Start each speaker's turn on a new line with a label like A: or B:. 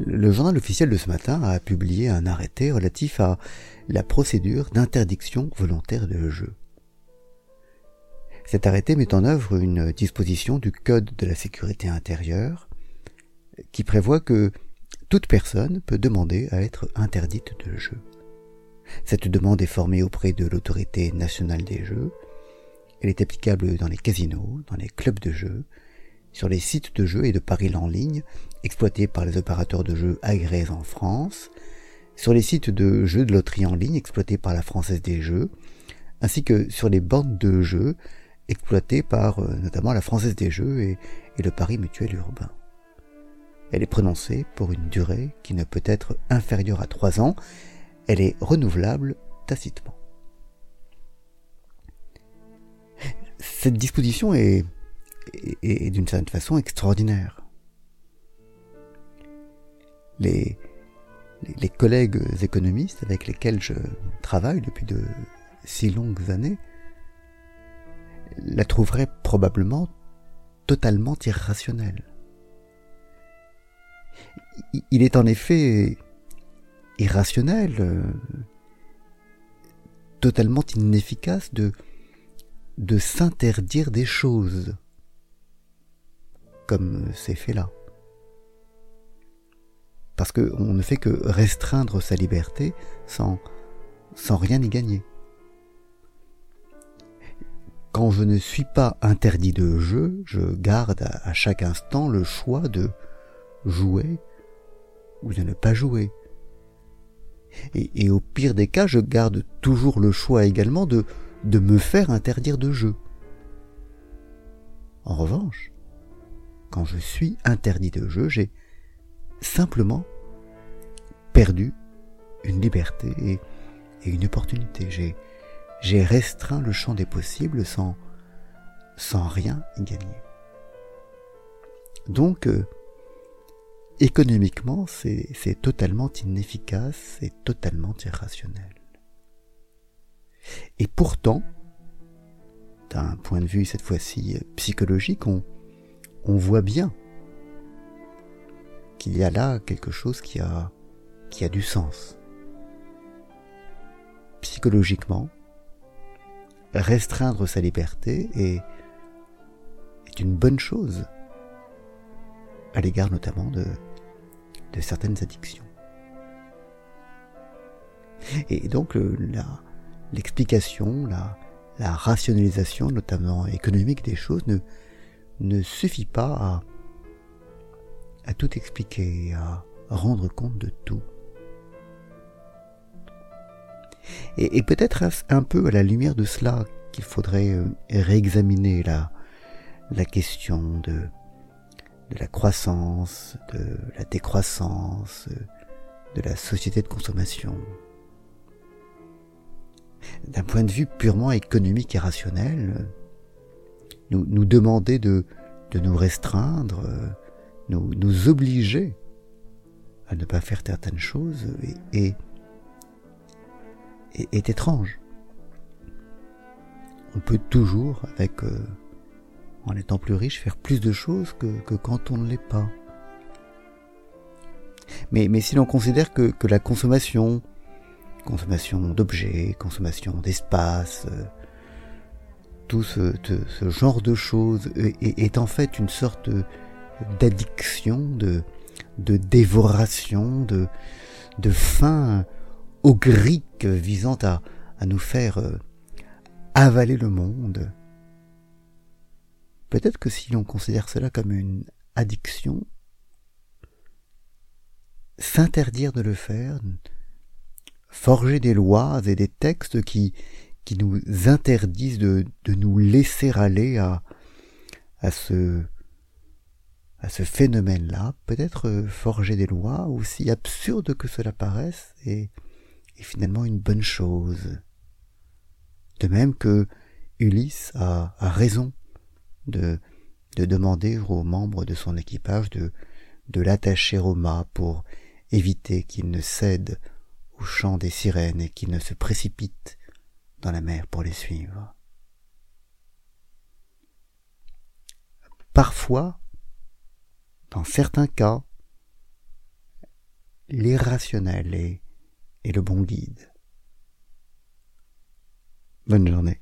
A: le journal officiel de ce matin a publié un arrêté relatif à la procédure d'interdiction volontaire de jeu. Cet arrêté met en œuvre une disposition du Code de la sécurité intérieure qui prévoit que toute personne peut demander à être interdite de jeu. Cette demande est formée auprès de l'autorité nationale des jeux. Elle est applicable dans les casinos, dans les clubs de jeux, sur les sites de jeux et de paris en ligne exploités par les opérateurs de jeux agréés en France, sur les sites de jeux de loterie en ligne exploités par la Française des Jeux, ainsi que sur les bandes de jeux exploitées par euh, notamment la Française des Jeux et, le Paris Mutuel Urbain. Elle est prononcée pour une durée qui ne peut être inférieure à trois ans. Elle est renouvelable tacitement. Cette disposition est et, d'une certaine façon extraordinaire. Les, les, collègues économistes avec lesquels je travaille depuis de si longues années la trouveraient probablement totalement irrationnelle. Il est en effet irrationnel, euh, totalement inefficace de, de s'interdire des choses comme c'est fait là. Parce qu'on ne fait que restreindre sa liberté sans, sans rien y gagner. Quand je ne suis pas interdit de jeu, je garde à, chaque instant le choix de jouer ou de ne pas jouer. Et, au pire des cas, je garde toujours le choix également de me faire interdire de jeu. En revanche, quand je suis interdit de jeu, j'ai simplement perdu une liberté et, une opportunité. J'ai, restreint le champ des possibles sans, rien gagner. Donc, euh, économiquement, c'est totalement inefficace et totalement irrationnel. Et pourtant, d'un point de vue cette fois-ci psychologique, on, on voit bien qu'il y a là quelque chose qui a, qui a du sens. Psychologiquement, restreindre sa liberté est, est une bonne chose à l'égard notamment de, de certaines addictions. Et donc l'explication, la, la rationalisation, notamment économique des choses, ne, ne suffit pas à, tout expliquer, à rendre compte de tout. Et, peut-être un peu à la lumière de cela qu'il faudrait euh, réexaminer la, question de la croissance, de la décroissance, de la société de consommation. D'un point de vue purement économique et rationnel, nous, demander de, nous restreindre, euh, nous, nous obliger à ne pas faire certaines choses est, est, étrange. On peut toujours, avec, euh, en étant plus riche, faire plus de choses que, quand on ne l'est pas. Mais, si l'on considère que, que la consommation, consommation d'objets, consommation d'espace, euh, tout ce, genre de choses est, en fait une sorte d'addiction, de, dévoration, de, de faim ogrique visant à, à nous faire euh, avaler le monde. Peut-être que si l'on considère cela comme une addiction, s'interdire de le faire, forger des lois et des textes qui, qui nous interdisent de, de nous laisser aller à, à ce, à ce phénomène-là, peut-être forger des lois, aussi absurdes que cela paraisse, et, et finalement une bonne chose. De même que Ulysse a, a raison de, de demander aux membres de son équipage de, de l'attacher au mât pour éviter qu'il ne cède au chant des sirènes et qu'il ne se précipite dans la mer pour les suivre. Parfois, dans certains cas, l'irrationnel est, le bon guide. Bonne journée.